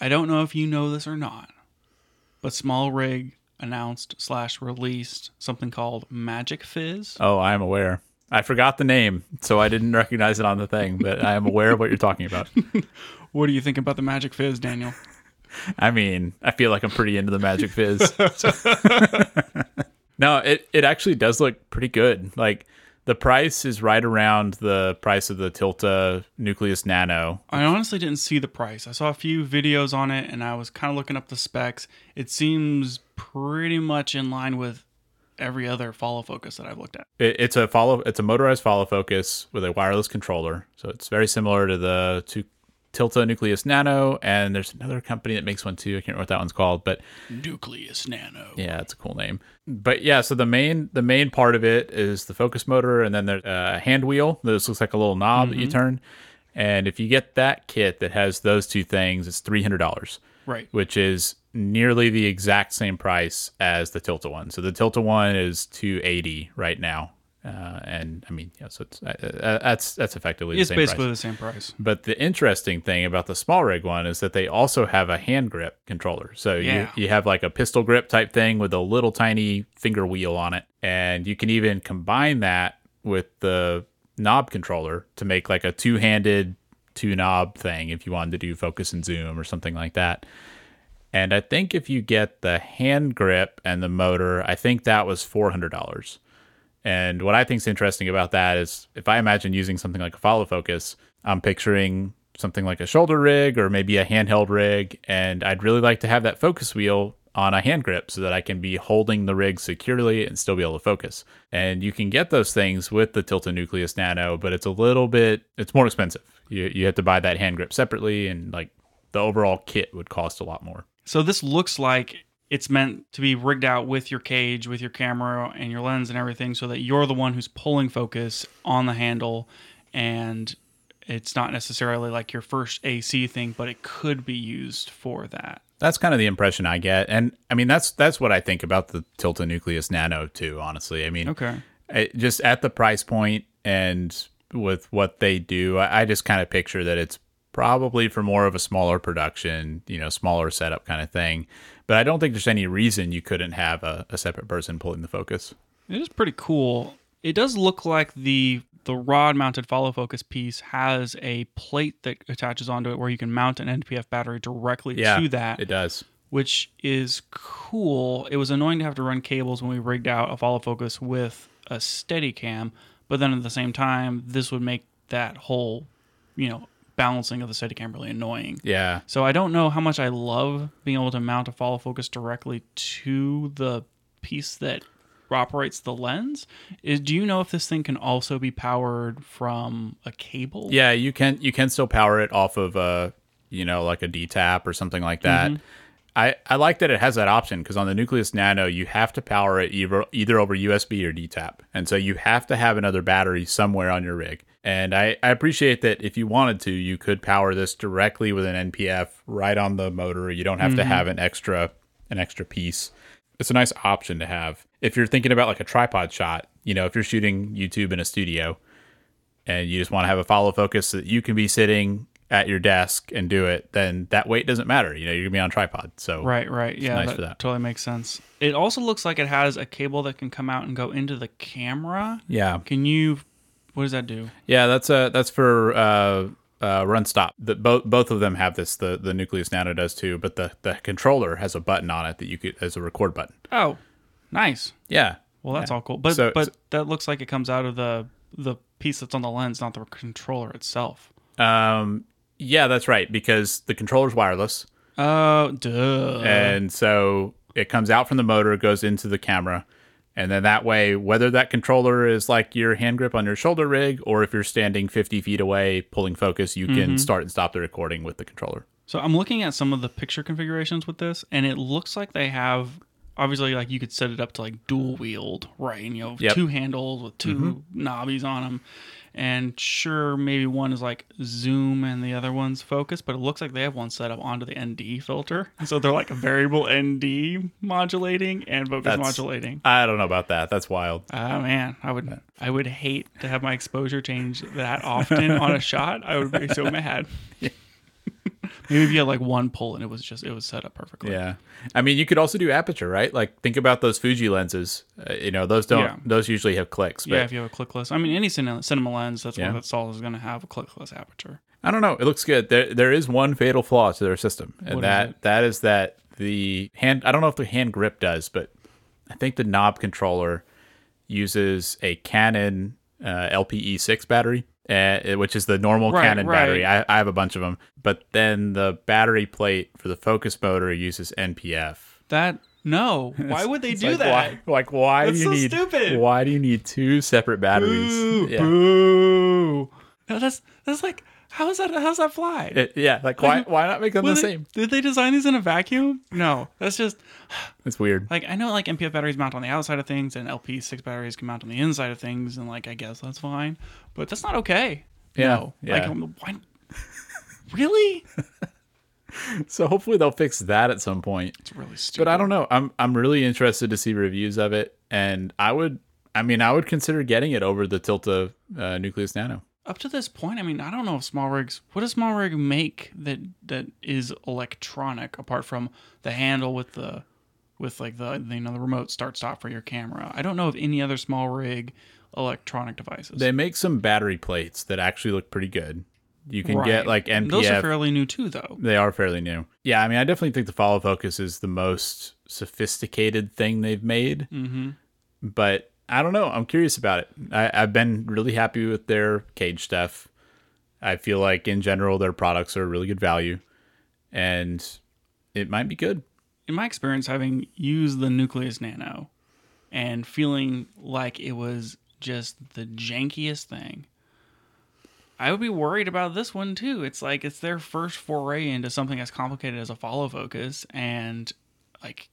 I don't know if you know this or not, but Small Rig announced slash released something called Magic Fiz. Oh, I am aware. I forgot the name, so I didn't recognize it on the thing, but I am aware of what you're talking about. What do you think about the Magic Fiz, Daniel? I mean, I feel like I'm pretty into the Magic Fiz. no, it, it actually does look pretty good. Like the price is right around the price of the Tilta Nucleus Nano. I honestly didn't see the price. I saw a few videos on it and I was kind of looking up the specs. It seems pretty much in line with every other follow focus that I've looked at. It, it's a follow. It's a motorized follow focus with a wireless controller, so it's very similar to the two Tilta Nucleus Nano, and there's another company that makes one too. I can't remember what that one's called, but Nucleus Nano. yeah, it's a cool name. But yeah, so the main the main part of it is the focus motor, and then there's a hand wheel. This looks like a little knob that you mm-hmm. turn, and if you get that kit that has those two things, it's three hundred dollars Right. which is nearly the exact same price as the Tilta one. So the Tilta one is 280 right now. Uh, and I mean, yeah, so it's, uh, uh, that's that's effectively the It's same basically price. the same price. But the interesting thing about the small rig one is that they also have a hand grip controller. So Yeah. you, you have like a pistol grip type thing with a little tiny finger wheel on it. And you can even combine that with the knob controller to make like a two handed, two knob thing if you wanted to do focus and zoom or something like that. And I think if you get the hand grip and the motor, I think that was $400. And what I think is interesting about that is if I imagine using something like a follow focus, I'm picturing something like a shoulder rig or maybe a handheld rig. And I'd really like to have that focus wheel on a hand grip so that I can be holding the rig securely and still be able to focus. And you can get those things with the Tilta Nucleus Nano, but it's a little bit, it's more expensive. You, you have to buy that hand grip separately and like the overall kit would cost a lot more. So this looks like it's meant to be rigged out with your cage, with your camera and your lens and everything so that you're the one who's pulling focus on the handle and it's not necessarily like your first AC thing, but it could be used for that. That's kind of the impression I get, and I mean that's that's what I think about the Tilta Nucleus Nano too. Honestly, I mean, Okay. it, just at the price point and with what they do, I, I just kind of picture that it's probably for more of a smaller production, you know, smaller setup kind of thing. But I don't think there's any reason you couldn't have a, a separate person pulling the focus. It is pretty cool. It does look like the the rod mounted follow focus piece has a plate that attaches onto it where you can mount an NPF battery directly Yeah, to that. it does. which is cool. It was annoying to have to run cables when we rigged out a follow focus with a Steadicam, but then at the same time, this would make that whole, you know, balancing of the Steadicam really annoying. Yeah, So I don't know how much I love being able to mount a follow focus directly to the piece that operates the lens. Is do you know if this thing can also be powered from a cable? Yeah, you can you can still power it off of a you know like a D tap or something like that. Mm-hmm. I, I like that it has that option because on the Nucleus Nano you have to power it either either over USB or D tap, and so you have to have another battery somewhere on your rig. And I, I appreciate that if you wanted to, you could power this directly with an NPF right on the motor. You don't have to mm-hmm. have an extra an extra piece. It's a nice option to have if you're thinking about like a tripod shot. You know, if you're shooting YouTube in a studio, and you just want to have a follow focus so that you can be sitting at your desk and do it, then that weight doesn't matter. You know, you're gonna be on a tripod. So Right, right. Yeah, nice that, for that. totally makes sense. It also looks like it has a cable that can come out and go into the camera. yeah, Can you? What does that do? yeah, that's uh that's for uh, uh run stop. The, both both of them have this. The the Nucleus Nano does too, but the the controller has a button on it that you could as a record button. Oh, nice. Yeah, Well, that's all cool. But So- but that looks like it comes out of the the piece that's on the lens, not the controller itself. um, yeah, that's right because the controller's wireless. Oh, duh. and so it comes out from the motor, goes into the camera, and then that way, whether that controller is like your hand grip on your shoulder rig, or if you're standing 50 feet away pulling focus, you can mm-hmm. start and stop the recording with the controller. So I'm looking at some of the picture configurations with this, and it looks like they have obviously like you could set it up to like dual wield, right? And you know, Yep. two handles with 2 mm-hmm. knobbies on them. And sure, maybe one is like zoom and the other one's focus, but it looks like they have one set up onto the ND filter. So they're like a variable ND modulating and focus That's- modulating. I don't know about that. That's wild. Oh man, I would I would hate to have my exposure change that often on a shot. I would be so mad. Maybe if you had like one pull and it was just it was set up perfectly. Yeah, I mean, you could also do aperture, right? Like, think about those Fuji lenses. Uh, you know, those don't. Yeah. Those usually have clicks. But Yeah, if you have a clickless. I mean, any cinema, cinema lens that's Yeah. one that's all is going to have a clickless aperture. I don't know. It looks good. There, there is one fatal flaw to their system, and What is that that is that the hand. I don't know if the hand grip does, but I think the knob controller uses a Canon uh, LPE6 battery, uh, which is the normal Right, Canon right. battery. I, I have a bunch of them, but then the battery plate for the focus motor uses NPF. That no, why would they do like, that? Why, like, why That's do you so need? stupid. Why do you need two separate batteries? Boo, yeah. boo. No, that's that's like how's that how's that fly? It- yeah, like why why not make them the they- same? Did they design these in a vacuum? No, that's just It's weird. like I know like NPF batteries mount on the outside of things and LP6 batteries can mount on the inside of things, and like I guess that's fine, but that's not okay. Yeah, no. yeah. like um, why? Really? So hopefully they'll fix that at some point. It's really stupid. But I don't know. I'm I'm really interested to see reviews of it, and I would. I mean, I would consider getting it over the Tilta uh, Nucleus Nano. Up to this point, I mean, I don't know if small rigs. What does small rig make that that is electronic apart from the handle with the with like the you know the remote start stop for your camera? I don't know of any other small rig electronic devices. They make some battery plates that actually look pretty good. You can get like NPF. Those are fairly new too, though. they are fairly new. Yeah, I mean, I definitely think the follow focus is the most sophisticated thing they've made. Mm-hmm. but I don't know. I'm curious about it. I, I've been really happy with their cage stuff. I feel like in general their products are really good value, and it might be good. In my experience, having used the Nucleus Nano and feeling like it was just the jankiest thing, I would be worried about this one too. It's like it's their first foray into something as complicated as a follow focus, and like,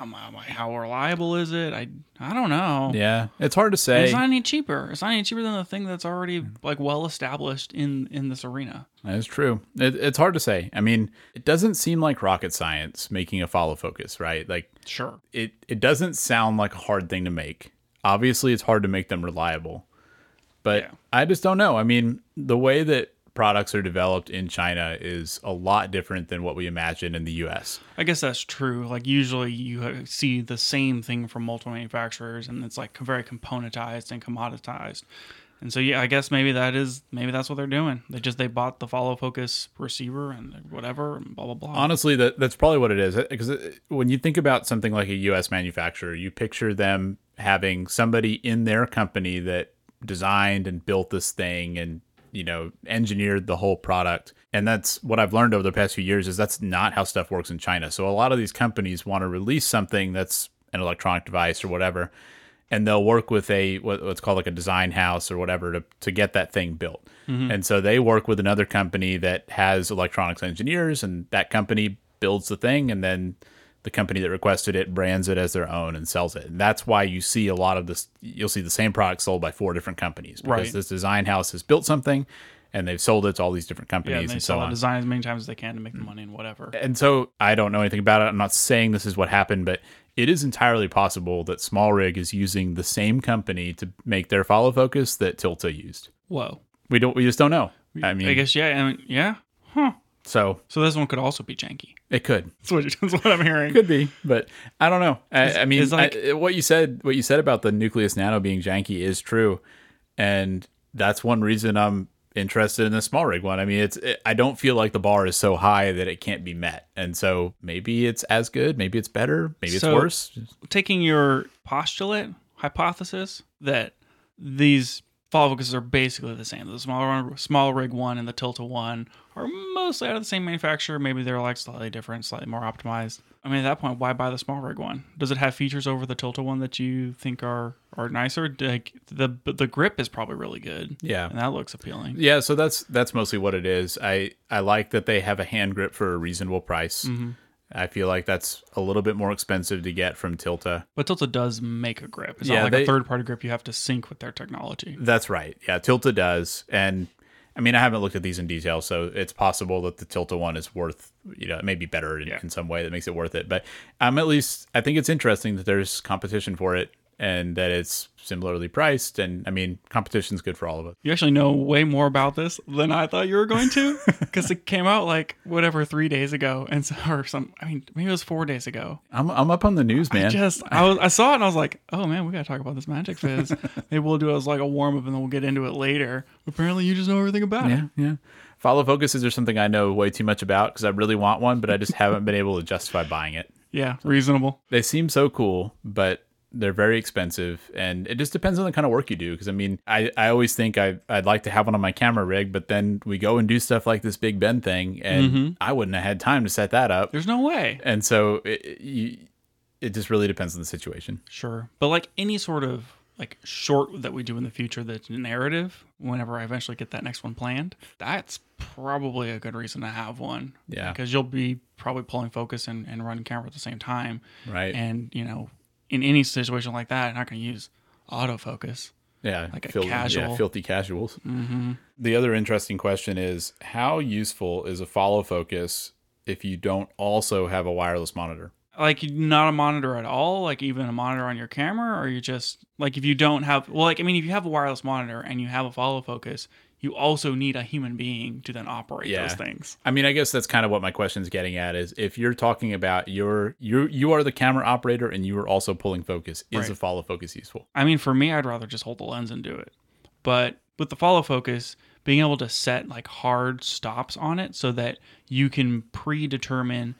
I'm, I'm like, how reliable is it? I I don't know. Yeah, it's hard to And say. It's not any cheaper. It's not any cheaper than the thing that's already like well established in in this arena. That's true. It, it's hard to say. I mean, it doesn't seem like rocket science making a follow focus, right? Like Sure. it, it doesn't sound like a hard thing to make. Obviously, it's hard to make them reliable, but Yeah. I just don't know. I mean, the way that products are developed in China is a lot different than what we imagine in the U.S. I guess that's true. Like usually you see the same thing from multiple manufacturers, and it's like very componentized and commoditized. And so yeah, I guess maybe that is maybe that's what they're doing. They just they bought the follow focus receiver and whatever and blah blah blah. Honestly, that that's probably what it is. Because uh, when you think about something like a U.S. manufacturer, you picture them having somebody in their company that designed and built this thing and you know engineered the whole product. And that's what I've learned over the past few years is that's not how stuff works in China. So a lot of these companies want to release something that's an electronic device or whatever, and they'll work with a what's called like a design house or whatever to to get that thing built. Mm-hmm. And so they work with another company that has electronics engineers, and that company builds the thing, and then the company that requested it brands it as their own and sells it. And that's why you see a lot of this. You'll see the same product sold by four different companies because Right. this design house has built something, and they've sold it to all these different companies yeah, and, and they so sell the on. design as many times as they can to make the money and whatever. And so I don't know anything about it. I'm not saying this is what happened, but it is entirely possible that Small Rig is using the same company to make their follow focus that Tilta used. Whoa. We don't. We just don't know. I mean, I guess yeah. I mean, yeah. Huh. So So this one could also be janky. it could. That's what, that's what I'm hearing. Could be, but I don't know. I, I mean, like- I- what you said, what you said about the Nucleus Nano being janky is true, and that's one reason I'm interested in the small rig one. I mean, it's it, I don't feel like the bar is so high that it can't be met, and so maybe it's as good, maybe it's better, maybe it's worse. taking your postulate hypothesis that these follow focuses are basically the same. The small small rig one and the Tilta one are mostly out of the same manufacturer. Maybe they're like slightly different, slightly more optimized. I mean, at that point, why buy the small rig one? Does it have features over the Tilta one that you think are are nicer? Like the the grip is probably really good. Yeah. and that looks appealing. Yeah, so that's that's mostly what it is. I I like that they have a hand grip for a reasonable price. Mm-hmm. I feel like that's a little bit more expensive to get from Tilta. But Tilta does make a grip. It's Yeah, not like they- a third party grip you have to sync with their technology. That's right. Yeah, Tilta does. And I mean, I haven't looked at these in detail, so it's possible that the Tilta one is worth, you know, maybe better in, Yeah. in some way that makes it worth it. But I'm at least, I think it's interesting that there's competition for it. And that it's similarly priced. And I mean, competition's good for all of us. You actually know way more about this than I thought you were going to, because it came out like whatever three days ago, and so or some. I mean, maybe it was four days ago. I'm, I'm up on the news, man. I Just I was I saw it and I was like, oh man, we gotta talk about this Magic Fiz. Maybe we'll do it as like a warm up and then we'll get into it later. Apparently, you just know everything about it. yeah, yeah. Follow focuses are something I know way too much about because I really want one, but I just haven't been able to justify buying it. Yeah, reasonable. They seem so cool, but they're very expensive and it just depends on the kind of work you do because i mean I, I always think I, i'd like to have one on my camera rig but then we go and do stuff like this big ben thing and mm-hmm. i wouldn't have had time to set that up There's no way. and so it, it, you, it just really depends on the situation Sure. But like any sort of like short that we do in the future that's narrative, whenever I eventually get that next one planned, that's probably a good reason to have one. Yeah. Because you'll be probably pulling focus and, and running camera at the same time. right And, you know, in any situation like that, you're not going to use autofocus. yeah like a fil- yeah casual. filthy casuals mm-hmm. the other interesting question is how useful is a follow focus if you don't also have a wireless monitor Like not a monitor at all, like even a monitor on your camera, or you just like if you don't have well, like I mean, if you have a wireless monitor and you have a follow focus, you also need a human being to then operate Yeah. those things. I mean, I guess that's kind of what my question is getting at is if you're talking about your you you are the camera operator and you are also pulling focus, is Right. a follow focus useful? I mean, for me, I'd rather just hold the lens and do it. But with the follow focus, being able to set like hard stops on it so that you can predetermine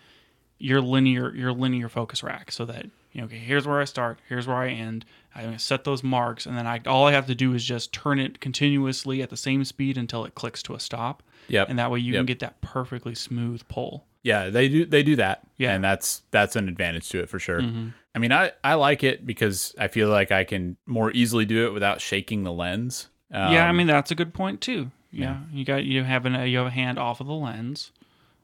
your linear your linear focus rack so that you know okay here's where I start here's where I end I'm set those marks and then I all I have to do is just turn it continuously at the same speed until it clicks to a stop Yep. and that way you Yep. can get that perfectly smooth pull Yeah, they do they do that. Yeah. And that's that's an advantage to it for sure. Mhm. I mean, I I like it because I feel like I can more easily do it without shaking the lens. Um, yeah I mean that's a good point too yeah, you got you have an you have a hand off of the lens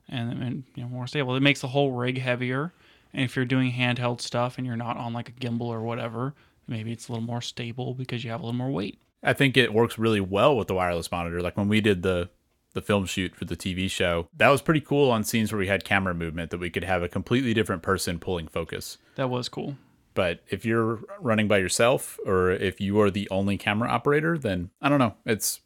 and, and you know more stable it makes the whole rig heavier and if you're doing handheld stuff and you're not on like a gimbal or whatever maybe it's a little more stable because you have a little more weight I think it works really well with the wireless monitor. Like when we did the the film shoot for the TV show, that was pretty cool on scenes where we had camera movement that we could have a completely different person pulling focus. that was cool But if you're running by yourself or if you are the only camera operator, then I don't know. It's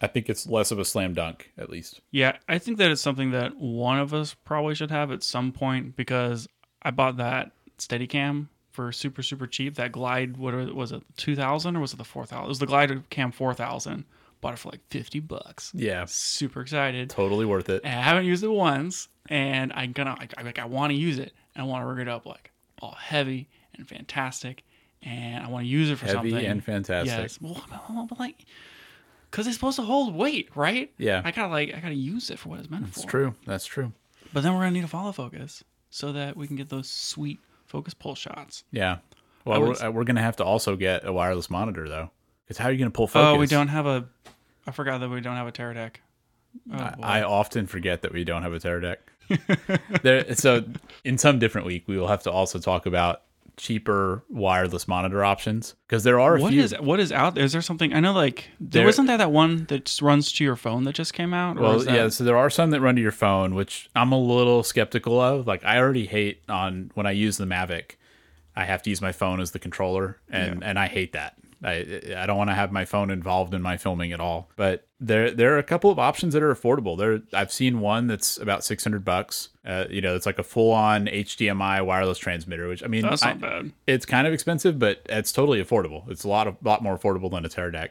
I think it's less of a slam dunk at least. Yeah, I think that it's something that one of us probably should have at some point because I bought that Steadicam for super super cheap. That Glide, what was it, two thousand or was it the four thousand? It was the Glidecam four thousand. Bought it for like fifty bucks. Yeah, Super excited. totally worth it. And I haven't used it once, and I'm gonna like I, like I want to use it, and I want to rig it up like all heavy and fantastic, and I want to use it for Heavy something. and fantastic. Yes, well, but like, because it's supposed to hold weight, right? Yeah. I gotta like I gotta use it for what it's meant It's for. That's true. That's true. But then we're gonna need a follow focus so that we can get those sweet focus pull shots. Yeah. Well, would we're, uh, we're going to have to also get a wireless monitor though. Because how are you going to pull focus? Oh, we don't have a. I forgot that we don't have a Teradek. Oh, boy. I often forget that we don't have a Teradek. there, so in some different week, we will have to also talk about cheaper wireless monitor options because there are a What few. is what is out there? Is there something I know? Like there There- wasn't that that one that just runs to your phone that just came out. Well, that, yeah. So there are some that run to your phone, which I'm a little skeptical of. Like I already hate on when I use the Mavic, I have to use my phone as the controller, and and I hate that. I I don't want to have my phone involved in my filming at all. But there there are a couple of options that are affordable. There I've seen one that's about 600 bucks. Uh, you know, it's like a full on HDMI wireless transmitter, which I mean, That's I- not bad. it's kind of expensive, but it's totally affordable. It's a lot of lot more affordable than a Teradek.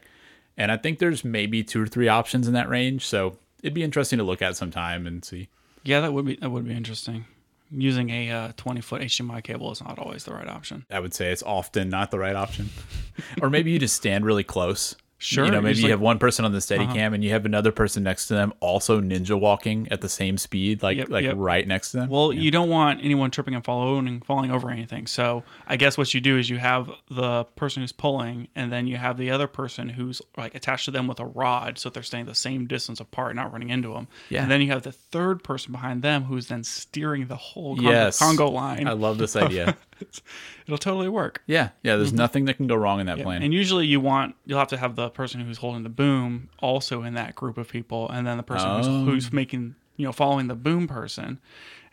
And I think there's maybe two or three options in that range. So it'd be interesting to look at sometime and see. Yeah, that would be that would be interesting. Using a uh, 20 foot HDMI cable is not always the right option. I would say it's often not the right option. or maybe you just stand really close. Sure, You know, maybe you like- have one person on the steady Uh-huh. cam and you have another person next to them also ninja walking at the same speed, like Yep, like yep. right next to them. Well, you don't want anyone tripping and falling falling over anything. So I guess what you do is you have the person who's pulling, and then you have the other person who's like attached to them with a rod, so they're staying the same distance apart, not running into them. Yeah. And then you have the third person behind them who's then steering the whole conga, yes. conga line. I love this idea. It'll totally work. yeah. Yeah. There's mm-hmm. nothing that can go wrong in that plan. And usually you want you'll have to have the person who's holding the boom also in that group of people, and then the person Oh. who's who's oh. making you know following the boom person,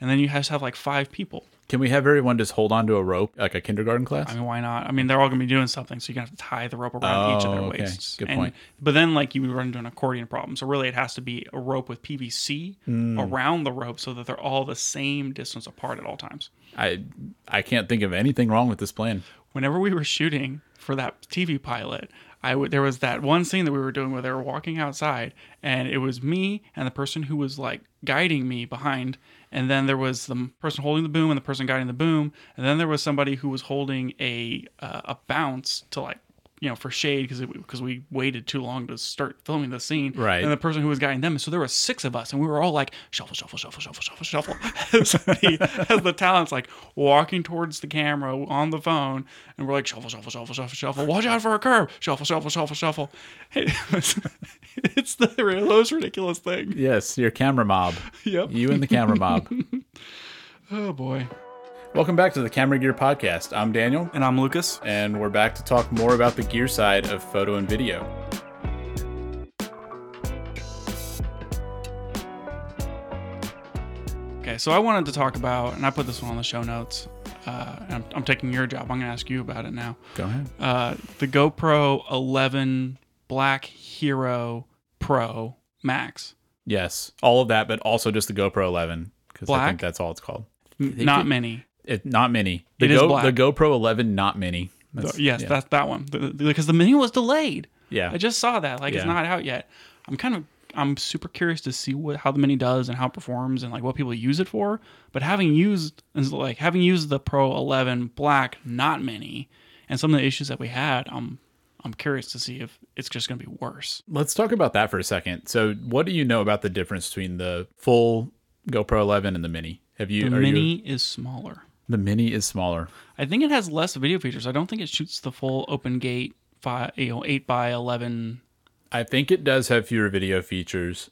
and then you have to have like five people. Can we have everyone just hold on to a rope like a kindergarten class? I mean, why not? I mean, they're all going to be doing something, so you're going to have to tie the rope around each of their Oh, okay. waists. Good And- point. But then, like, you run into an accordion problem. So really, it has to be a rope with PVC Hmm. around the rope so that they're all the same distance apart at all times. I I can't think of anything wrong with this plan. Whenever we were shooting for that TV pilot, I there was that one scene that we were doing where they were walking outside, and it was me and the person who was like guiding me behind, and then there was the person holding the boom and the person guiding the boom, and then there was somebody who was holding a uh, a bounce to like you know for shade because because we waited too long to start filming the scene, Right. And the person who was guiding them, so there were six of us, and we were all like shuffle, shuffle, shuffle, shuffle, shuffle, shuffle, as the, as the talent's like walking towards the camera on the phone, and we're like shuffle, shuffle, shuffle, shuffle, shuffle. Watch out for a curve. Shuffle, shuffle, shuffle, shuffle. It was, it's the most ridiculous thing. Yes, your camera mob. Yep. You and the camera mob. Oh boy. Welcome back to the Camera Gear Podcast. I'm Daniel, And I'm Lucas. and we're back to talk more about the gear side of photo and video. Okay, so I wanted to talk about, and I put this one on the show notes. Uh, I'm, I'm taking your job. I'm going to ask you about it now. Go ahead. Uh, the GoPro 11 Black Hero Pro Max. Yes, all of that, but also just the GoPro 11 because I think that's all it's called. Not could- many. It not mini. The It is Go, black. the GoPro 11 not mini. That's- yes, yeah. that's that one. Because the mini was delayed. yeah. I just saw that. Like it's not out yet. I'm kind of I'm super curious to see what how the mini does and how it performs and like what people use it for. But having used and like having used the Pro 11 Black not mini and some of the issues that we had, I'm I'm curious to see if it's just going to be worse. Let's talk about that for a second. So, what do you know about the difference between the full GoPro 11 and the mini? Have you The mini You, is smaller. The mini is smaller. I think it has less video features. I don't think it shoots the full open gate five, you know, eight by eleven. I think it does have fewer video features.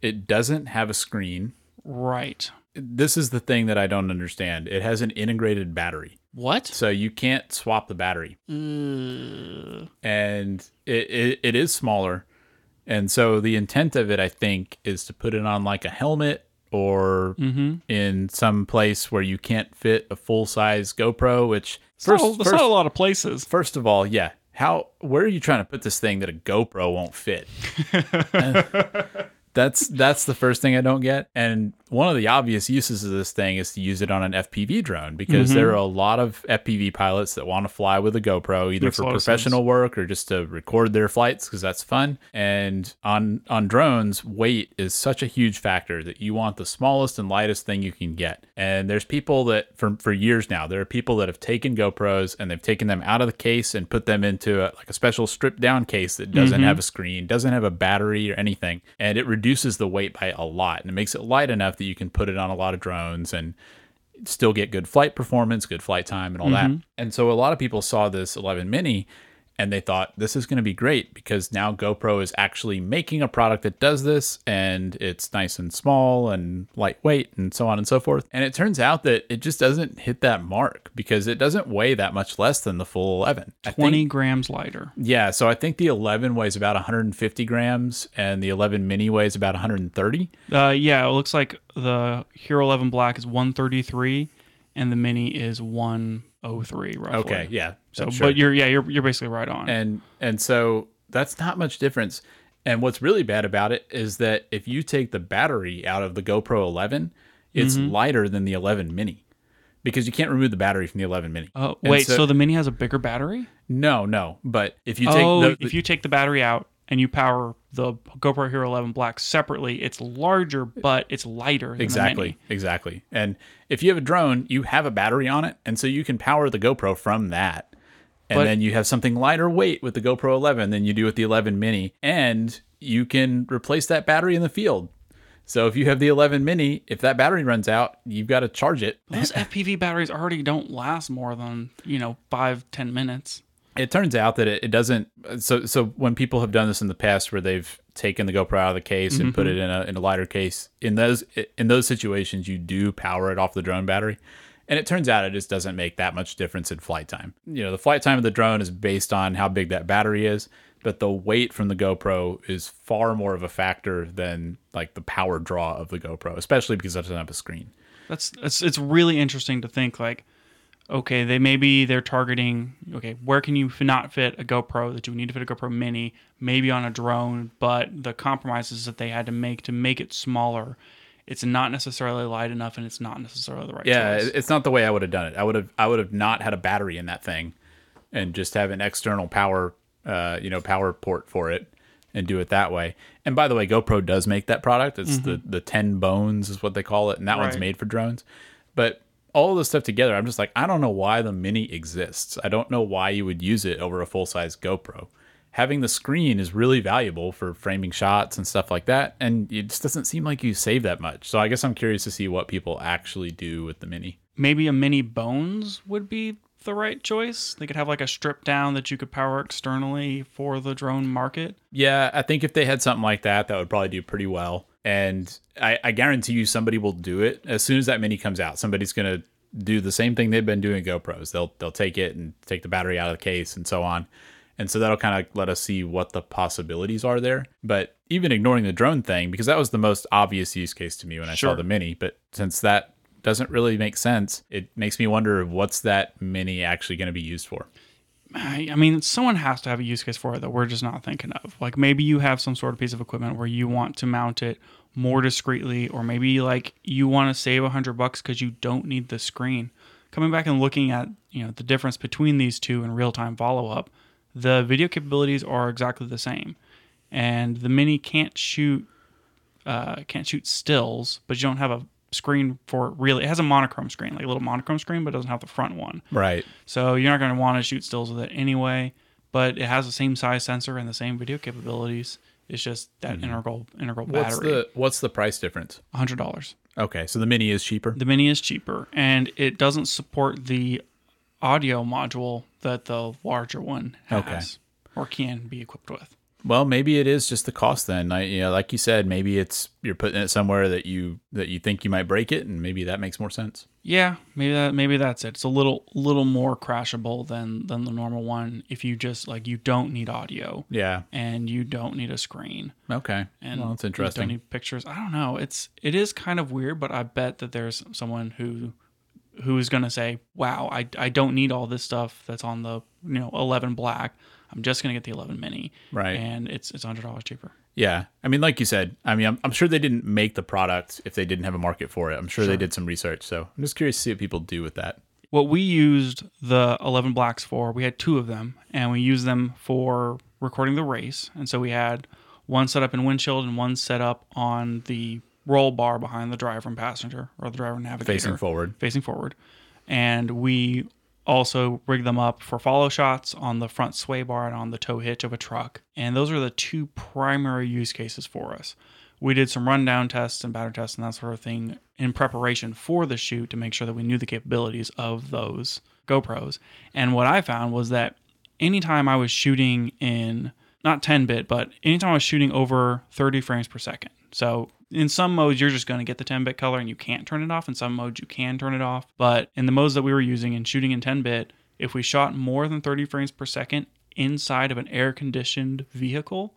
It doesn't have a screen. Right. This is the thing that I don't understand. It has an integrated battery. What? So you can't swap the battery. And it, it, it is smaller. And so the intent of it, I think, is to put it on like a helmet or mm-hmm. in some place where you can't fit a full size GoPro. Which First, that's first, not a lot of places. first of all, yeah, how where are you trying to put this thing that a GoPro won't fit? that's that's the first thing I don't get. And one of the obvious uses of this thing is to use it on an FPV drone because Mm-hmm. there are a lot of FPV pilots that want to fly with a GoPro either Makes for professional work or just to record their flights because that's fun. And on on drones, weight is such a huge factor that you want the smallest and lightest thing you can get. And there's people that for for years now, there are people that have taken GoPros and they've taken them out of the case and put them into a, like a special stripped down case that doesn't have a screen, doesn't have a battery or anything, and it reduces the weight by a lot and it makes it light enough that you can put it on a lot of drones and still get good flight performance, good flight time, and all that. Mm-hmm. And so a lot of people saw this 11 mini and they thought this is going to be great because now GoPro is actually making a product that does this and it's nice and small and lightweight and so on and so forth. And it turns out that it just doesn't hit that mark because it doesn't weigh that much less than the full 11. I think- Twenty grams lighter. yeah, so I think the 11 weighs about 150 grams and the 11 mini weighs about 130. Uh, yeah, it looks like the Hero 11 Black is 133, and the Mini is 103 roughly. Okay, yeah. So, sure. but you're yeah, you're you're basically right on. and and so that's not much difference. And what's really bad about it is that if you take the battery out of the GoPro 11, it's Mm-hmm. lighter than the 11 mini because you can't remove the battery from the 11 mini. oh And wait, so, the Mini has a bigger battery? no, no. But if you take oh, the, if you take the battery out and you power the GoPro Hero 11 Black separately, it's larger, but it's lighter. Than The Exactly, exactly. And if you have a drone, you have a battery on it, and so you can power the GoPro from that. And But- then you have something lighter weight with the GoPro 11 than you do with the 11 mini, and you can replace that battery in the field. So if you have the 11 mini, if that battery runs out, you've got to charge it. Those FPV batteries already don't last more than you know five ten minutes. It turns out that it, it doesn't. So so when people have done this in the past, where they've taken the GoPro out of the case and put mm-hmm. it in a in a lighter case, in those in those situations, you do power it off the drone battery, and it turns out it just doesn't make that much difference in flight time. You know, the flight time of the drone is based on how big that battery is, but the weight from the GoPro is far more of a factor than like the power draw of the GoPro, especially because it doesn't have a screen. That's it's it's really interesting to think like, okay, they maybe they're targeting okay, where can you not fit a GoPro that you need to fit a GoPro Mini, maybe on a drone, but the compromises that they had to make to make it smaller, it's not necessarily light enough and it's not necessarily the right Yeah, choice. it's not the way I would have done it. I would have I would have not had a battery in that thing, and just have an external power, uh, you know, power port for it, and do it that way. And by the way, GoPro does make that product. It's the the ten bones is what they call it, and that one's made for drones. But all this stuff together, I'm just like, I don't know why the Mini exists. I don't know why you would use it over a full size GoPro. Having the screen is really valuable for framing shots and stuff like that, and it just doesn't seem like you save that much. So I guess I'm curious to see what people actually do with the Mini. maybe a mini bones would be the right choice. They could have like a strip down that you could power externally for the drone market. Yeah, I think if they had something like that, that would probably do pretty well. And I, I guarantee you, somebody will do it as soon as that mini comes out. Somebody's gonna do the same thing they've been doing GoPros. They'll they'll take it and take the battery out of the case and so on. And so that'll kind of let us see what the possibilities are there. But even ignoring the drone thing, because that was the most obvious use case to me when I saw the mini. But since that doesn't really make sense, it makes me wonder what's that mini actually going to be used for. I mean, someone has to have a use case for it that we're just not thinking of. Like maybe you have some sort of piece of equipment where you want to mount it more discreetly, or maybe like you want to save a hundred bucks because you don't need the screen. Coming back and looking at you know the difference between these two in real time follow up, the video capabilities are exactly the same, and the mini can't shoot uh, can't shoot stills, but you don't have a screen for really. It has a monochrome screen, like a little monochrome screen, but it doesn't have the front one. Right. So you're not going to want to shoot stills with it anyway. But it has the same size sensor and the same video capabilities. It's just that integral integral Mm-hmm. What's battery. the what's the price difference? hundred dollars. Okay, so the mini is cheaper. The mini is cheaper, and it doesn't support the audio module that the larger one has Okay. or can be equipped with. Well, maybe it is just the cost then. I, you know, like you said, maybe it's you're putting it somewhere that you that you think you might break it, and maybe that makes more sense. Yeah, maybe that maybe that's it. It's a little little more crashable than than the normal one. If you just like you don't need audio Yeah. and you don't need a screen. Okay. and well, that's you interesting. Don't need pictures. I don't know. It's it is kind of weird, but I bet that there's someone who who is going to say, "Wow, I I don't need all this stuff that's on the you know 11 black. I'm just going to get the 11 mini, Right. And it's it's hundred dollars cheaper. Yeah. I mean, like you said, I mean, I'm, I'm sure they didn't make the product if they didn't have a market for it. I'm sure, they did some research. So I'm just curious to see what people do with that. What we used the 11 blacks for, we had two of them, and we used them for recording the race. And so we had one set up in windshield and one set up on the roll bar behind the driver and passenger, or the driver and navigator. Facing forward. facing forward. And we also rig them up for follow shots on the front sway bar and on the tow hitch of a truck. And those are the two primary use cases for us. We did some rundown tests and battery tests and that sort of thing in preparation for the shoot to make sure that we knew the capabilities of those GoPros. And what I found was that anytime I was shooting in not 10 bit, but anytime I was shooting over 30 frames per second. So in some modes, you're just going to get the 10 bit color and you can't turn it off. In some modes, you can turn it off. But in the modes that we were using and shooting in 10 bit, if we shot more than 30 frames per second inside of an air conditioned vehicle,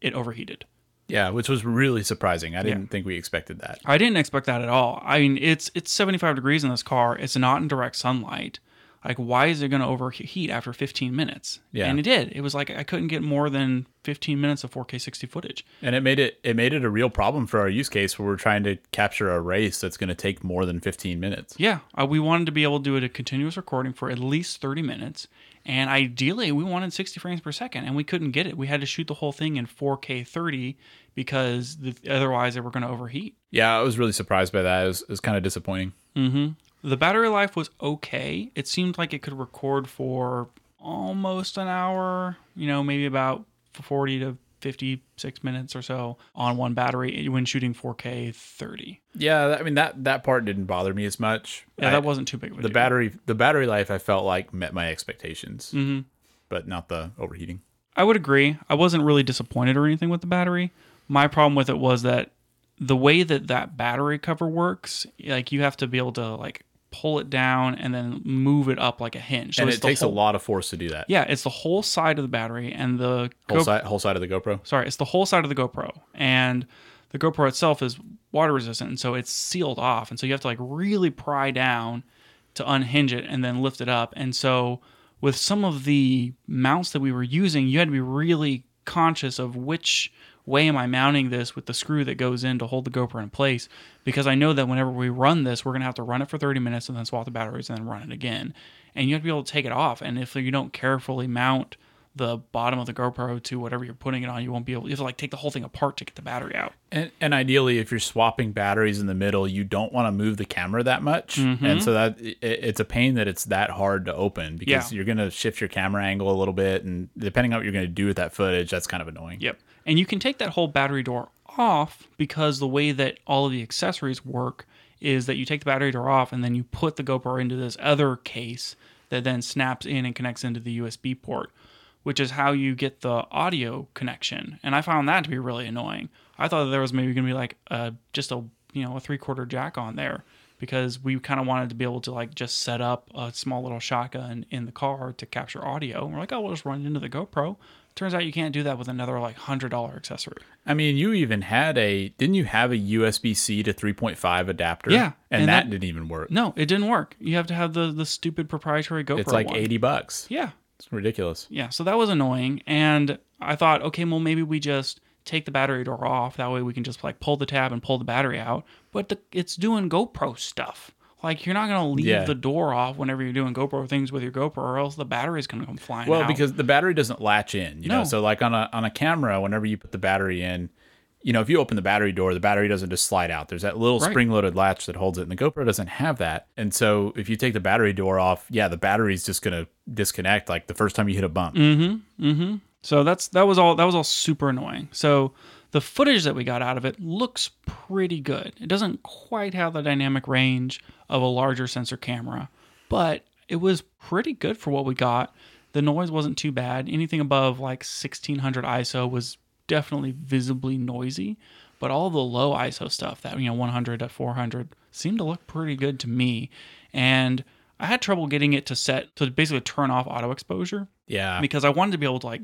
it overheated. Yeah, which was really surprising. I didn't think we expected that. I didn't expect that at all. I mean, it's it's 75 degrees in this car. It's not in direct sunlight. Like, why is it going to overheat after 15 minutes? Yeah. And it did. It was like I couldn't get more than 15 minutes of 4K 60 footage. And it made it it made it a real problem for our use case where we're trying to capture a race that's going to take more than 15 minutes. Yeah, uh, we wanted to be able to do it a continuous recording for at least 30 minutes. And ideally, we wanted 60 frames per second, and we couldn't get it. We had to shoot the whole thing in 4K 30 because the, otherwise they were going to overheat. Yeah, I was really surprised by that. It was, it was kind of disappointing. The battery life was okay. It seemed like it could record for almost an hour, you know, maybe about 40 to 56 minutes or so on one battery when shooting 4K 30. Yeah, I mean that that part didn't bother me as much. Yeah, I- that wasn't too big of a the deal. battery the battery life I felt like met my expectations, Mm-hmm. but not the overheating. I would agree. I wasn't really disappointed or anything with the battery. My problem with it was that the way that that battery cover works, like you have to be able to like pull it down and then move it up like a hinge. So and it takes whole, a lot of force to do that. Yeah, it's the whole side of the battery and the Whole Go- side whole side of the GoPro. sorry, it's the whole side of the GoPro. And the GoPro itself is water resistant, and so it's sealed off, and so you have to like really pry down to unhinge it and then lift it up. And so with some of the mounts that we were using, you had to be really conscious of which way am I mounting this with the screw that goes in to hold the GoPro in place because I know that whenever we run this, we're going to have to run it for 30 minutes and then swap the batteries and then run it again. And you have to be able to take it off. And if you don't carefully mount the bottom of the GoPro to whatever you're putting it on, you won't be able. You have to like take the whole thing apart to get the battery out. And, and ideally, if you're swapping batteries in the middle, you don't want to move the camera that much, Mm-hmm. and so that it, it's a pain that it's that hard to open because Yeah. you're going to shift your camera angle a little bit, and depending on what you're going to do with that footage, that's kind of annoying. Yep. And you can take that whole battery door off because the way that all of the accessories work is that you take the battery door off and then you put the GoPro into this other case that then snaps in and connects into the USB port, which is how you get the audio connection. And I found that to be really annoying. I thought that there was maybe going to be like a, just a you know a three quarter jack on there because we kind of wanted to be able to like just set up a small little shotgun in the car to capture audio. And we're like, oh, we'll just run it into the GoPro. Turns out you can't do that with another like hundred dollar accessory. I mean, you even had a didn't you have a USB C to 3.5 adapter? Yeah, and, and that, that- didn't even work. No, it didn't work. You have to have the the stupid proprietary GoPro. it's like one. 80 bucks. Yeah, It's ridiculous. yeah. So that was annoying, and I thought, okay, well maybe we just take the battery door off. That way we can just like pull the tab and pull the battery out. But the, it's doing GoPro stuff. Like you're not gonna leave Yeah. the door off whenever you're doing GoPro things with your GoPro, or else the battery's gonna come flying Well, out. because the battery doesn't latch in, you know. So like on a on a camera, whenever you put the battery in, you know, if you open the battery door, the battery doesn't just slide out. There's that little Right. spring-loaded latch that holds it, and the GoPro doesn't have that. And so if you take the battery door off, yeah, the battery's just gonna disconnect like the first time you hit a bump. Mm-hmm. Mm-hmm. So that's that was all that was all super annoying. So the footage that we got out of it looks pretty good. It doesn't quite have the dynamic range of a larger sensor camera, but it was pretty good for what we got. The noise wasn't too bad. Anything above like 1600 ISO was definitely visibly noisy, but all the low ISO stuff, that you know 100 to 400, seemed to look pretty good to me. And I had trouble getting it to set to basically turn off auto exposure Yeah. because I wanted to be able to like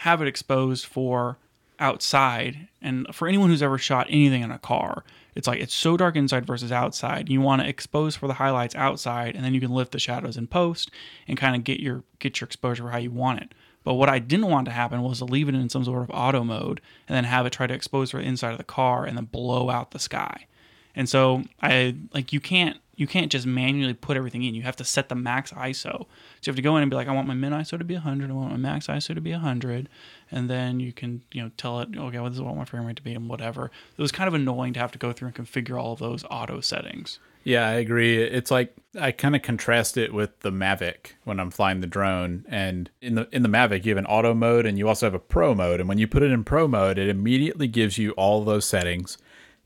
have it exposed for outside and for anyone who's ever shot anything in a car it's like it's so dark inside versus outside. You want to expose for the highlights outside and then you can lift the shadows in post and kind of get your get your exposure how you want it. But what I didn't want to happen was to leave it in some sort of auto mode and then have it try to expose for the inside of the car and then blow out the sky and so I like you can't you can't just manually put everything in. You have to set the max ISO. So you have to go in and be like, I want my min ISO to be 100. I want my max ISO to be 100. And then you can you know tell it, okay, well this is what my frame rate to be and whatever. It was kind of annoying to have to go through and configure all of those auto settings. Yeah, I agree. It's like I kind of contrast it with the Mavic when I'm flying the drone. And in the in the Mavic, you have an auto mode and you also have a pro mode. And when you put it in pro mode, it immediately gives you all those settings,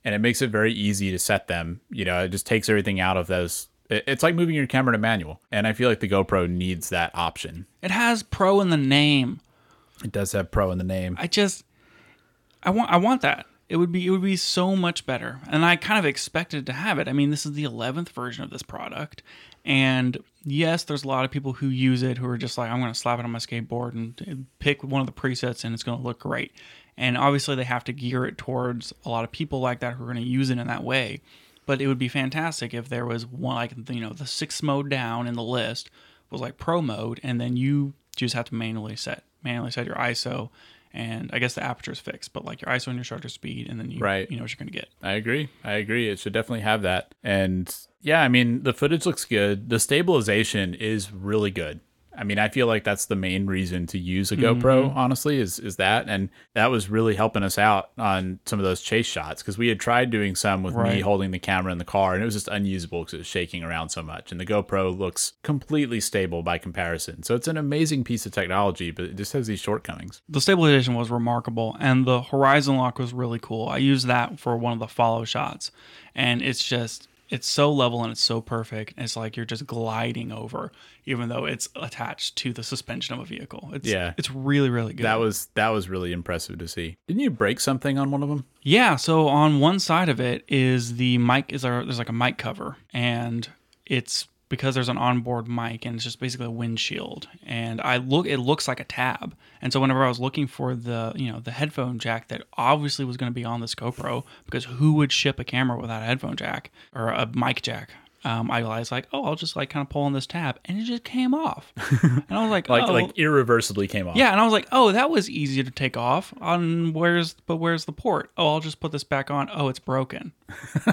and it makes it very easy to set them. You know, it just takes everything out of those. It's like moving your camera to manual, and I feel like the GoPro needs that option. It has pro in the name. It does have pro in the name. I just I want I want that. It would be it would be so much better. And I kind of expected to have it. I mean, this is the 11th version of this product. And yes, there's a lot of people who use it who are just like I'm going to slap it on my skateboard and pick one of the presets and it's going to look great. And obviously they have to gear it towards a lot of people like that who are going to use it in that way. But it would be fantastic if there was one like you know the sixth mode down in the list was like pro mode, and then you just have to manually set manually set your ISO, and I guess the aperture is fixed, but like your ISO and your shutter speed, and then you Right. you know what you're gonna get. I agree. I agree. It should definitely have that. And yeah, I mean, the footage looks good. The stabilization is really good. I mean, I feel like that's the main reason to use a mm-hmm. GoPro, honestly, is is that. And that was really helping us out on some of those chase shots because we had tried doing some with me holding the camera in the car and it was just unusable because it was shaking around so much. And the GoPro looks completely stable by comparison. So it's an amazing piece of technology, but it just has these shortcomings. The stabilization was remarkable, and the horizon lock was really cool. I used that for one of the follow shots, and it's just it's so level and it's so perfect. It's like you're just gliding over, even though it's attached to the suspension of a vehicle. It's Yeah. it's really really good. That was that was really impressive to see. Didn't you break something on one of them? Yeah, so on one side of it is the mic is our there's like a mic cover and it's because there's an onboard mic and it's just basically a windshield. And I look, it looks like a tab. And so whenever I was looking for the, you know, the headphone jack that obviously was going to be on this GoPro, because who would ship a camera without a headphone jack or a mic jack? Um, I was like, oh, I'll just like kind of pull on this tab, and it just came off. and I was like, Like oh. like irreversibly came off. Yeah, and I was like, "Oh, that was easy to take off." On where's but where's the port? Oh, I'll just put this back on. Oh, it's broken.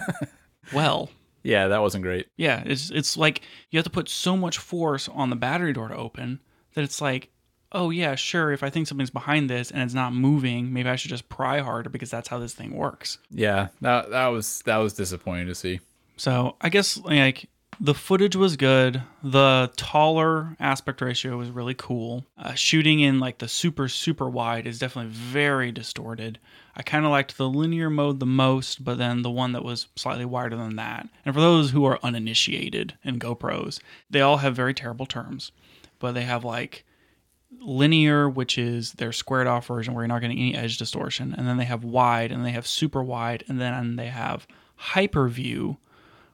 well, Yeah, that wasn't great. yeah, it's it's like you have to put so much force on the battery door to open that it's like, "Oh yeah, sure, if I think something's behind this and it's not moving, maybe I should just pry harder because that's how this thing works." Yeah, that that was that was disappointing to see. So, I guess like the footage was good. The taller aspect ratio was really cool. Uh, shooting in like the super super wide is definitely very distorted. I kind of liked the linear mode the most, but then the one that was slightly wider than that. And for those who are uninitiated in GoPros, they all have very terrible terms, but they have like linear, which is their squared off version where you're not getting any edge distortion, and then they have wide, and they have super wide, and then they have hyper view,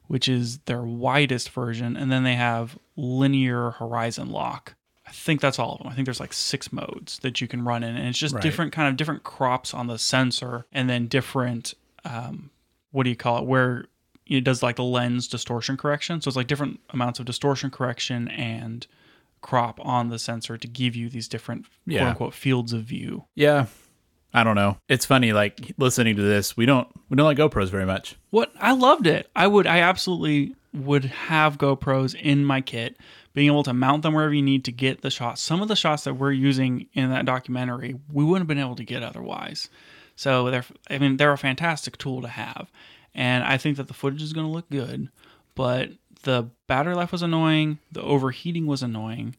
which is their widest version, and then they have linear horizon lock. I think that's all of them. I think there's like six modes that you can run in, and it's just Right. different kind of different crops on the sensor, and then different um, what do you call it? Where it does like the lens distortion correction. So it's like different amounts of distortion correction and crop on the sensor to give you these different Yeah. quote unquote fields of view. Yeah, I don't know. It's funny, like listening to this. We don't we don't like GoPros very much. What I loved it. I would I absolutely would have GoPros in my kit, being able to mount them wherever you need to get the shots. Some of the shots that we're using in that documentary, we wouldn't have been able to get otherwise. So they're I mean they're a fantastic tool to have. And I think that the footage is going to look good, but the battery life was annoying, the overheating was annoying,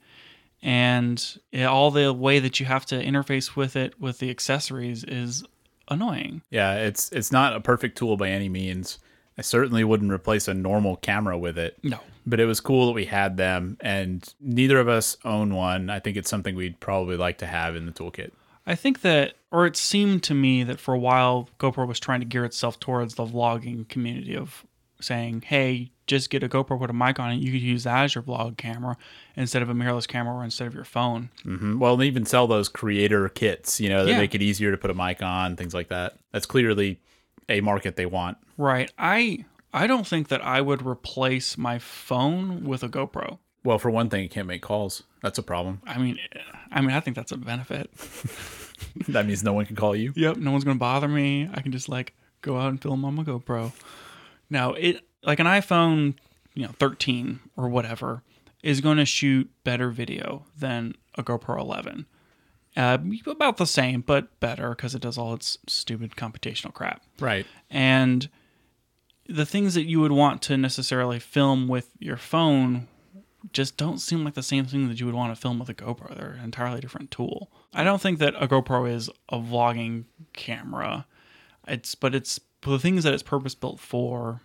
and it, all the way that you have to interface with it with the accessories is annoying. Yeah, it's it's not a perfect tool by any means. I certainly wouldn't replace a normal camera with it. No. But it was cool that we had them, and neither of us own one. I think it's something we'd probably like to have in the toolkit. I think that, or it seemed to me that for a while, GoPro was trying to gear itself towards the vlogging community of saying, hey, just get a GoPro, put a mic on it. You could use that as your vlog camera instead of a mirrorless camera or instead of your phone. hmm Well, they even sell those creator kits, you know, that Yeah. make it easier to put a mic on, things like that. That's clearly a market they want. Right. I I don't think that I would replace my phone with a GoPro. Well, for one thing, you can't make calls. That's a problem. I mean, I mean, I think that's a benefit. that means no one can call you. Yep, no one's gonna bother me. I can just like go out and film on my GoPro. Now it like an iPhone, you know, 13 or whatever is going to shoot better video than a GoPro 11. Uh, about the same, but better because it does all its stupid computational crap. Right. And the things that you would want to necessarily film with your phone just don't seem like the same thing that you would want to film with a GoPro. They're an entirely different tool. I don't think that a GoPro is a vlogging camera. It's but it's the things that it's purpose built for.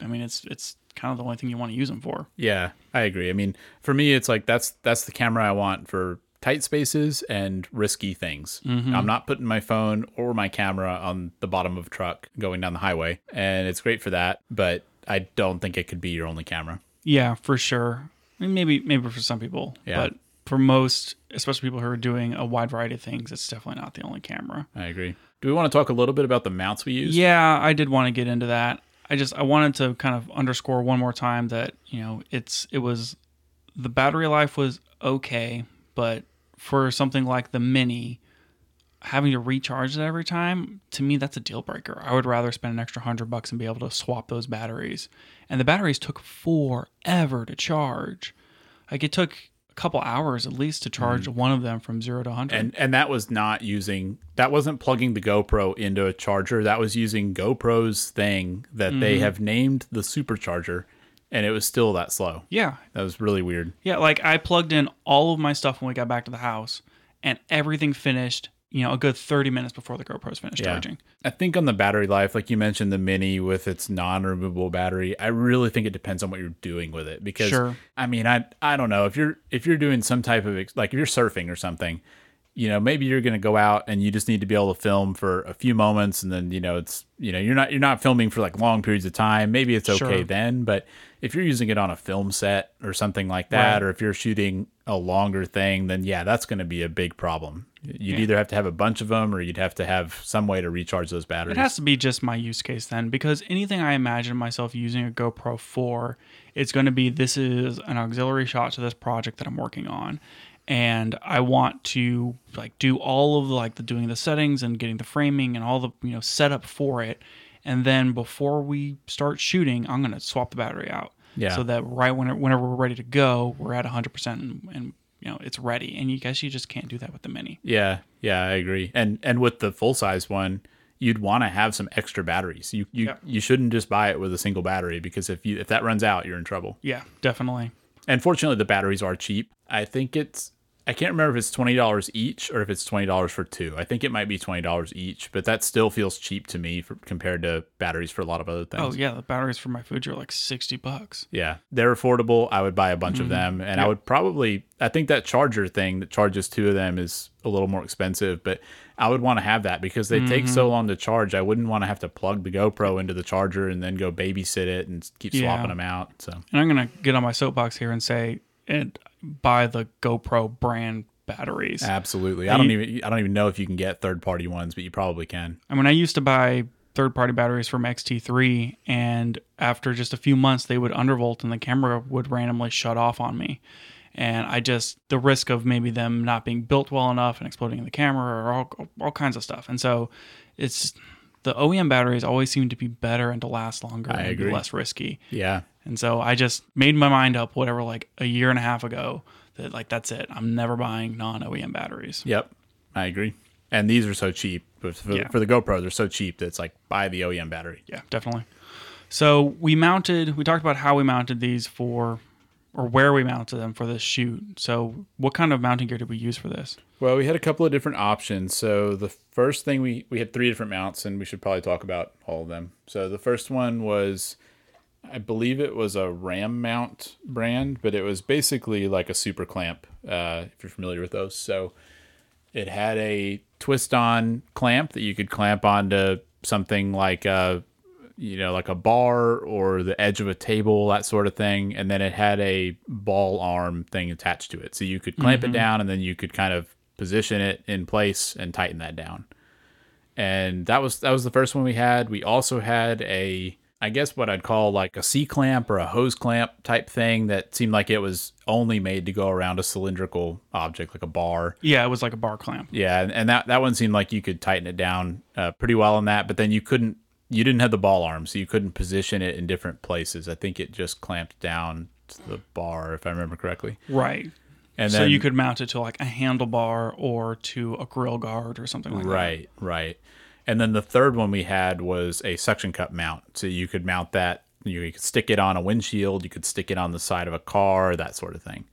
I mean, it's it's kind of the only thing you want to use them for. Yeah, I agree. I mean, for me, it's like that's that's the camera I want for tight spaces and risky things. Mm-hmm. I'm not putting my phone or my camera on the bottom of a truck going down the highway, and it's great for that. But I don't think it could be your only camera. Yeah, for sure. I mean, maybe maybe for some people, Yeah. but for most, especially people who are doing a wide variety of things, it's definitely not the only camera. I agree. Do we want to talk a little bit about the mounts we use? Yeah, I did want to get into that. I just I wanted to kind of underscore one more time that you know it's it was the battery life was okay, but for something like the mini, having to recharge it every time to me that's a deal breaker. I would rather spend an extra hundred bucks and be able to swap those batteries. And the batteries took forever to charge. Like it took couple hours at least to charge mm. one of them from zero to hundred. And and that was not using that wasn't plugging the GoPro into a charger. That was using GoPro's thing that they mm-hmm. have named the supercharger, and it was still that slow. yeah, That was really weird. Yeah, like I plugged in all of my stuff when we got back to the house, and everything finished. You know, a good thirty minutes before the GoPros finished Yeah. charging. I think on the battery life, like you mentioned, the Mini with its non-removable battery, I really think it depends on what you're doing with it. Because Sure. I mean, I I don't know if you're if you're doing some type of like if you're surfing or something, you know, maybe you're going to go out and you just need to be able to film for a few moments and then, you know, it's, you know, you're not you're not filming for like long periods of time. Maybe it's okay Sure. then, but if you're using it on a film set or something like that Right. or if you're shooting a longer thing, then yeah, that's going to be a big problem. You'd Yeah. either have to have a bunch of them or you'd have to have some way to recharge those batteries. It has to be just my use case then, because anything I imagine myself using a GoPro for, it's going to be this is an auxiliary shot to this project that I'm working on, and I want to like do all of the, like the doing the settings and getting the framing and all the you know setup for it, and then before we start shooting, I'm going to swap the battery out, Yeah. so that right when whenever we're ready to go, we're at 100 percent and, and you know it's ready. And you guess you just can't do that with the mini. Yeah, yeah, I agree. And and with the full size one, you'd want to have some extra batteries. You you Yeah. you shouldn't just buy it with a single battery because if you if that runs out, you're in trouble. Yeah, definitely. And fortunately, the batteries are cheap. I think it's I can't remember if it's twenty dollars each or if it's twenty dollars for two. I think it might be twenty dollars each, but that still feels cheap to me for, compared to batteries for a lot of other things. Oh yeah, the batteries for my food are like 60 bucks. Yeah, they're affordable. I would buy a bunch Mm-hmm. of them, and I would probably. I think that charger thing that charges two of them is a little more expensive, but I would want to have that because they take Mm-hmm. so long to charge. I wouldn't want to have to plug the GoPro into the charger and then go babysit it and keep Yeah. swapping them out. So And I'm gonna get on my soapbox here and say, and buy the GoPro brand batteries. absolutely, I don't even. I don't even know if you can get third party ones, but you probably can. I mean, I used to buy third party batteries from XT3, and after just a few months, they would undervolt and the camera would randomly shut off on me. And I just, the risk of maybe them not being built well enough and exploding in the camera or all, all kinds of stuff. And so it's, the OEM batteries always seem to be better and to last longer I and be less risky. Yeah, And so I just made my mind up, whatever, like a year and a half ago, that like that's it. I'm never buying non OEM batteries. yep, I agree. And these are so cheap. For, Yeah. for the GoPro, they're so cheap that it's like buy the OEM battery. Yeah, definitely. So we mounted. We talked about how we mounted these for, or where we mounted them for this shoot. So what kind of mounting gear did we use for this? Well, we had a couple of different options. So the first thing we we had three different mounts, and we should probably talk about all of them. So the first one was, I believe it was a RAM Mount brand, but it was basically like a super clamp. Uh, if you're familiar with those, so it had a twist-on clamp that you could clamp onto something like a you know, like a bar or the edge of a table, that sort of thing. And then it had a ball arm thing attached to it. So you could clamp it down and then you could kind of position it in place and tighten that down. And that was that was the first one we had. We also had a I guess what I'd call like a C clamp or a hose clamp type thing that seemed like it was only made to go around a cylindrical object like a bar. Yeah, it was like a bar clamp. Yeah, and, and that that one seemed like you could tighten it down uh, pretty well on that, but then you couldn't. You didn't have the ball arm, so you couldn't position it in different places. I think it just clamped down to the bar, if I remember correctly. Right. And so then you could mount it to like a handlebar or to a grill guard or something like that. right, right. And then the third one we had was a suction cup mount, so you could mount that. You could stick it on a windshield. You could stick it on the side of a car, that sort of thing.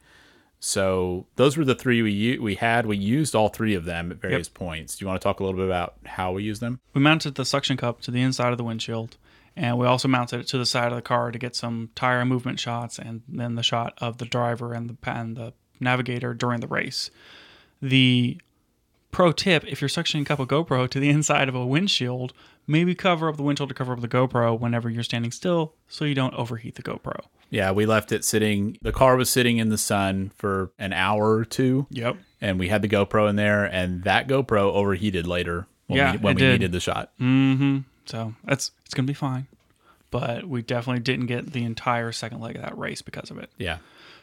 So those were the three we we had. We used all three of them at various points. Do you want to talk a little bit about how we used them? We mounted the suction cup to the inside of the windshield, and we also mounted it to the side of the car to get some tire movement shots, and then the shot of the driver and the and the navigator during the race. The pro tip: if you're suctioning cup a GoPro to the inside of a windshield, maybe cover up the windshield to cover up the GoPro whenever you're standing still, so you don't overheat the GoPro. Yeah, we left it sitting. The car was sitting in the sun for an hour or two, Yep. and we had the GoPro in there, and that GoPro overheated later when Yeah, we, when we did. needed the shot. Mm-hmm. So that's it's gonna be fine, but we definitely didn't get the entire second leg of that race because of it. Yeah,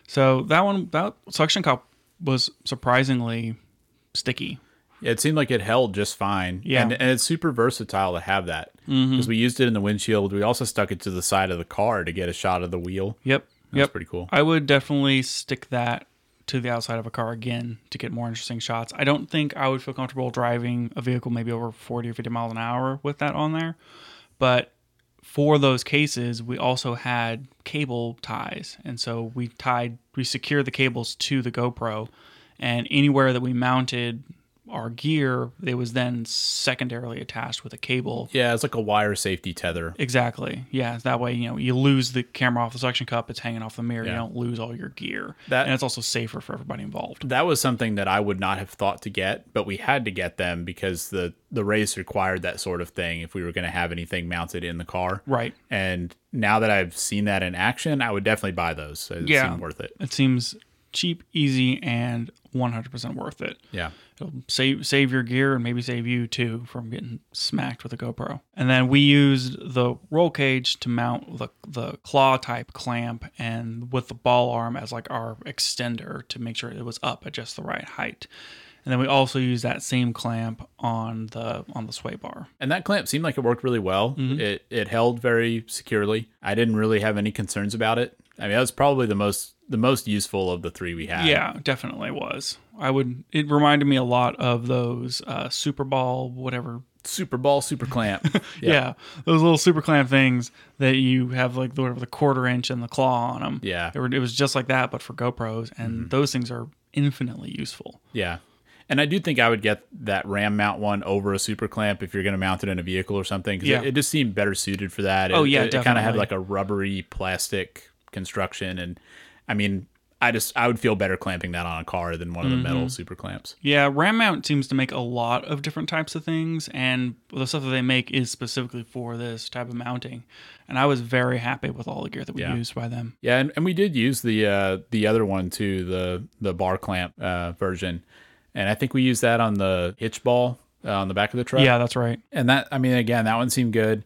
So that one, that suction cup was surprisingly sticky. It seemed like it held just fine. Yeah. and, and it's super versatile to have that mm-hmm. because we used it in the windshield. We also stuck it to the side of the car to get a shot of the wheel. Yep. That's yep. pretty cool. I would definitely stick that to the outside of a car again to get more interesting shots. I don't think I would feel comfortable driving a vehicle maybe over 40 or 50 miles an hour with that on there. But for those cases, we also had cable ties. And so we tied, we secured the cables to the GoPro. And anywhere that we mounted our gear, it was then secondarily attached with a cable. Yeah, it's like a wire safety tether. Exactly. Yeah. That way, you know, you lose the camera off the suction cup, it's hanging off the mirror. You don't lose all your gear. That- and it's also safer for everybody involved. That was something that I would not have thought to get, but we had to get them because the the race required that sort of thing if we were going to have anything mounted in the car. Right. And now that I've seen that in action, I would definitely buy those. It Yeah. seemed worth it. It seems cheap, easy, and 100% worth it. Yeah. It'll save save your gear and maybe save you too from getting smacked with a GoPro. And then we used the roll cage to mount the the claw type clamp and with the ball arm as like our extender to make sure it was up at just the right height. And then we also used that same clamp on the on the sway bar. And that clamp seemed like it worked really well. Mm-hmm. It it held very securely. I didn't really have any concerns about it. I mean, that was probably the most the most useful of the three we had. Yeah, definitely was. I would. It reminded me a lot of those uh, Super Ball, whatever Super ball, super clamp. Yeah. those little super clamp things that you have like the, whatever the quarter inch and the claw on them. Yeah. They were, it was just like that, but for GoPros, and those things are infinitely useful. Yeah. And I do think I would get that RAM Mount one over a super clamp if you're going to mount it in a vehicle or something. Cause Yeah. it, it just seemed better suited for that. It, Oh, yeah, It, kind of had like a rubbery plastic construction. And I mean, I just, I would feel better clamping that on a car than one of the Mm-hmm. metal super clamps. Yeah, RAM Mount seems to make a lot of different types of things, and the stuff that they make is specifically for this type of mounting. And I was very happy with all the gear that we Yeah. used by them. Yeah. And, and we did use the, uh, the other one too, the, the bar clamp, uh, version. And I think we used that on the hitch ball uh, on the back of the truck. Yeah, that's right. And that, I mean, again, that one seemed good.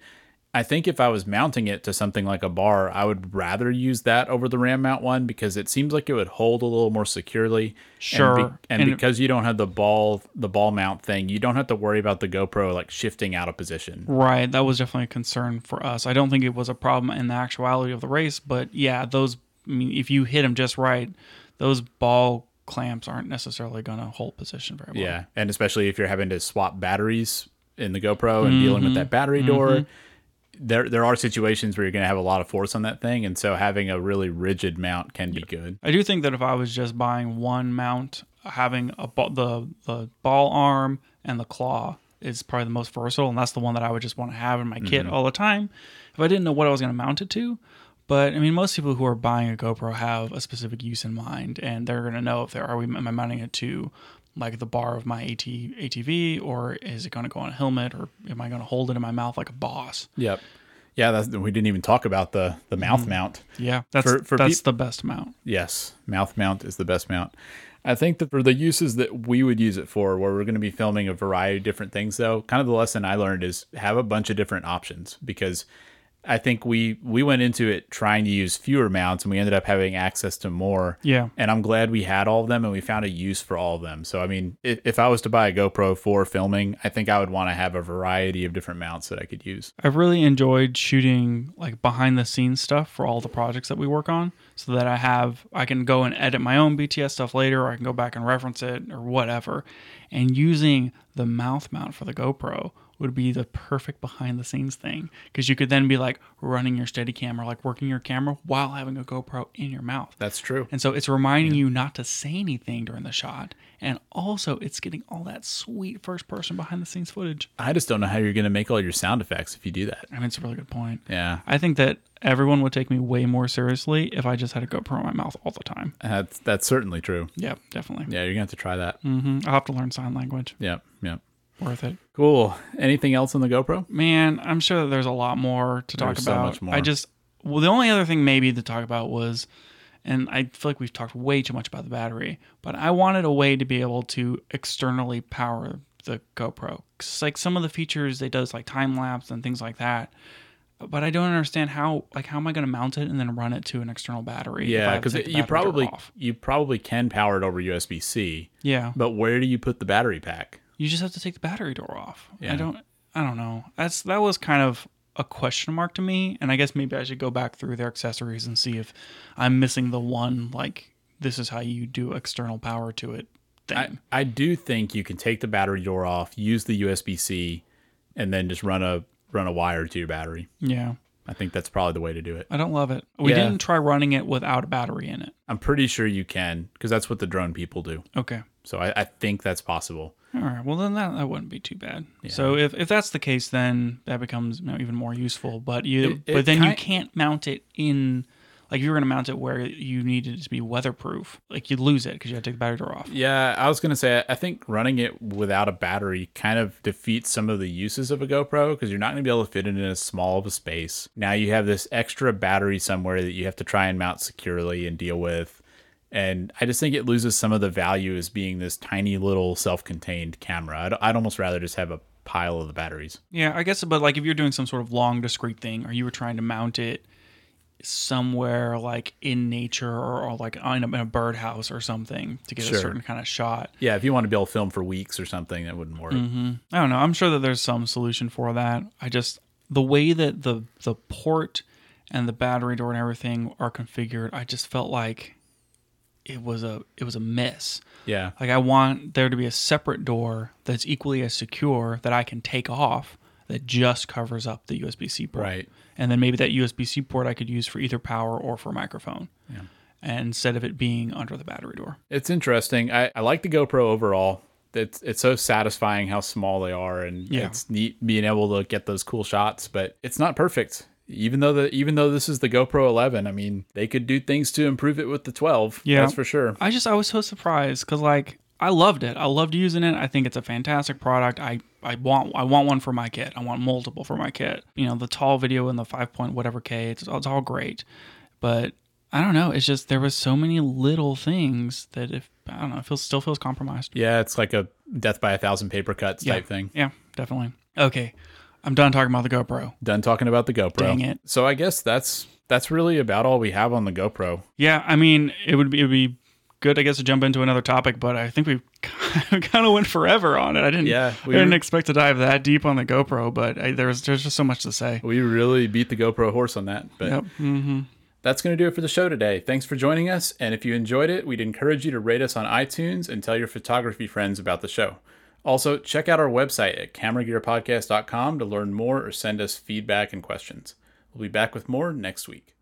I think if I was mounting it to something like a bar, I would rather use that over the RAM Mount one because it seems like it would hold a little more securely. Sure. And, be- and And- because you don't have the ball, the ball mount thing, you don't have to worry about the GoPro like shifting out of position. Right, that was definitely a concern for us. I don't think it was a problem in the actuality of the race, but yeah, those. I mean, if you hit them just right, those ball clamps aren't necessarily going to hold position very well. Yeah. And especially if you're having to swap batteries in the GoPro and dealing with mm-hmm. that battery door. Mm-hmm. There, there are situations where you're going to have a lot of force on that thing, and so having a really rigid mount can be good. I do think that if I was just buying one mount, having a ball, the the ball arm and the claw is probably the most versatile, and that's the one that I would just want to have in my kit mm-hmm. all the time. If I didn't know what I was going to mount it to, but I mean, most people who are buying a GoPro have a specific use in mind, and they're going to know if they're are we am I mounting it to like the bar of my AT, ATV, or is it going to go on a helmet, or am I going to hold it in my mouth like a boss? Yep. Yeah, that's, we didn't even talk about the the mouth mm. mount. Yeah, that's For- for that's peop- the best mount. Yes, mouth mount is the best mount. I think that for the uses that we would use it for, where we're going to be filming a variety of different things, though, kind of the lesson I learned is have a bunch of different options because I think we we went into it trying to use fewer mounts and we ended up having access to more. Yeah. And I'm glad we had all of them and we found a use for all of them. So I mean, if, if I was to buy a GoPro for filming, I think I would want to have a variety of different mounts that I could use. I've really enjoyed shooting like behind the scenes stuff for all the projects that we work on so that I have I can go and edit my own BTS stuff later or I can go back and reference it or whatever. And using the mouth mount for the GoPro would be the perfect behind the scenes thing because you could then be like running your Steadicam like working your camera while having a GoPro in your mouth. That's true. And so it's reminding you not to say anything during the shot. And also, it's getting all that sweet first person behind the scenes footage. I just don't know how you're going to make all your sound effects if you do that. I mean, it's a really good point. Yeah. I think that everyone would take me way more seriously if I just had a GoPro in my mouth all the time. That's that's certainly true. Yeah, definitely. Yeah, you're gonna have to try that. hmm I'll have to learn sign language. Yep, yep. Worth it. Cool. Anything else on the GoPro? Man, I'm sure that there's a lot more to talk There's so about. much more. I just, well, the only other thing maybe to talk about was, and I feel like we've talked way too much about the battery, but I wanted a way to be able to externally power the GoPro. 'Cause, like some of the features it does, like time lapse and things like that. But I don't understand how, like, how am I going to mount it and then run it to an external battery? Yeah, because you probably you probably can power it over USB C, yeah. but where do you put the battery pack? You just have to take the battery door off. Yeah. I don't I don't know. That's that was kind of a question mark to me and I guess maybe I should go back through their accessories and see if I'm missing the one like this is how you do external power to it thing. I, I do think you can take the battery door off, use the USB C, and then just run a run a wire to your battery. yeah. I think that's probably the way to do it. I don't love it. We Yeah. didn't try running it without a battery in it. I'm pretty sure you can because that's what the drone people do. Okay. So I, I think that's possible. All right. Well, then that, that wouldn't be too bad. So if, if that's the case, then that becomes you know, even more useful. But you It- it but then you can't mount it in like if you were going to mount it where you needed it to be weatherproof, like you'd lose it because you had to take the battery door off. Yeah, I was gonna say I think running it without a battery kind of defeats some of the uses of a GoPro because you're not gonna be able to fit it in as small of a space. Now you have this extra battery somewhere that you have to try and mount securely and deal with. And I just think it loses some of the value as being this tiny little self-contained camera. I'd, I'd almost rather just have a pile of the batteries. Yeah, I guess. But like if you're doing some sort of long discrete thing, or you were trying to mount it somewhere like in nature or, or like in a, in a birdhouse or something to get Sure. a certain kind of shot. Yeah, if you want to be able to film for weeks or something, that wouldn't work. Mm-hmm. I don't know. I'm sure that there's some solution for that. I just the way that the the port and the battery door and everything are configured, I just felt like it was a it was a miss. Yeah. Like I want there to be a separate door that's equally as secure that I can take off that just covers up the USB-C port. Right. And then maybe that USB-C port I could use for either power or for microphone. Yeah. And instead of it being under the battery door. It's interesting. I, I like the GoPro overall. It's it's so satisfying how small they are, and Yeah. it's neat being able to get those cool shots. But it's not perfect. Even though the even though this is the GoPro 11, I mean, they could do things to improve it with the 12. Yeah. that's for sure. I just I was so surprised because like I loved it. I loved using it. I think it's a fantastic product. I I want I want one for my kit. I want multiple for my kit. You know the tall video and the five point whatever k. It's it's all great, but I don't know. It's just there was so many little things that if I don't know, it feels still feels compromised. Yeah, it's like a death by a thousand paper cuts Yeah. type thing. Yeah, definitely. Okay, I'm done talking about the GoPro. Done talking about the GoPro. Dang it. So I guess that's that's really about all we have on the GoPro. Yeah, I mean it would be it would be good I guess to jump into another topic, but I think we kind of went forever on it. I didn't Yeah, I we didn't were- expect to dive that deep on the GoPro, but I, there's there's just so much to say. We really beat the GoPro horse on that. But Yep. hmm That's going to do it for the show today. Thanks for joining us. And if you enjoyed it, we'd encourage you to rate us on iTunes and tell your photography friends about the show. Also, check out our website at cameragearpodcast.com to learn more or send us feedback and questions. We'll be back with more next week.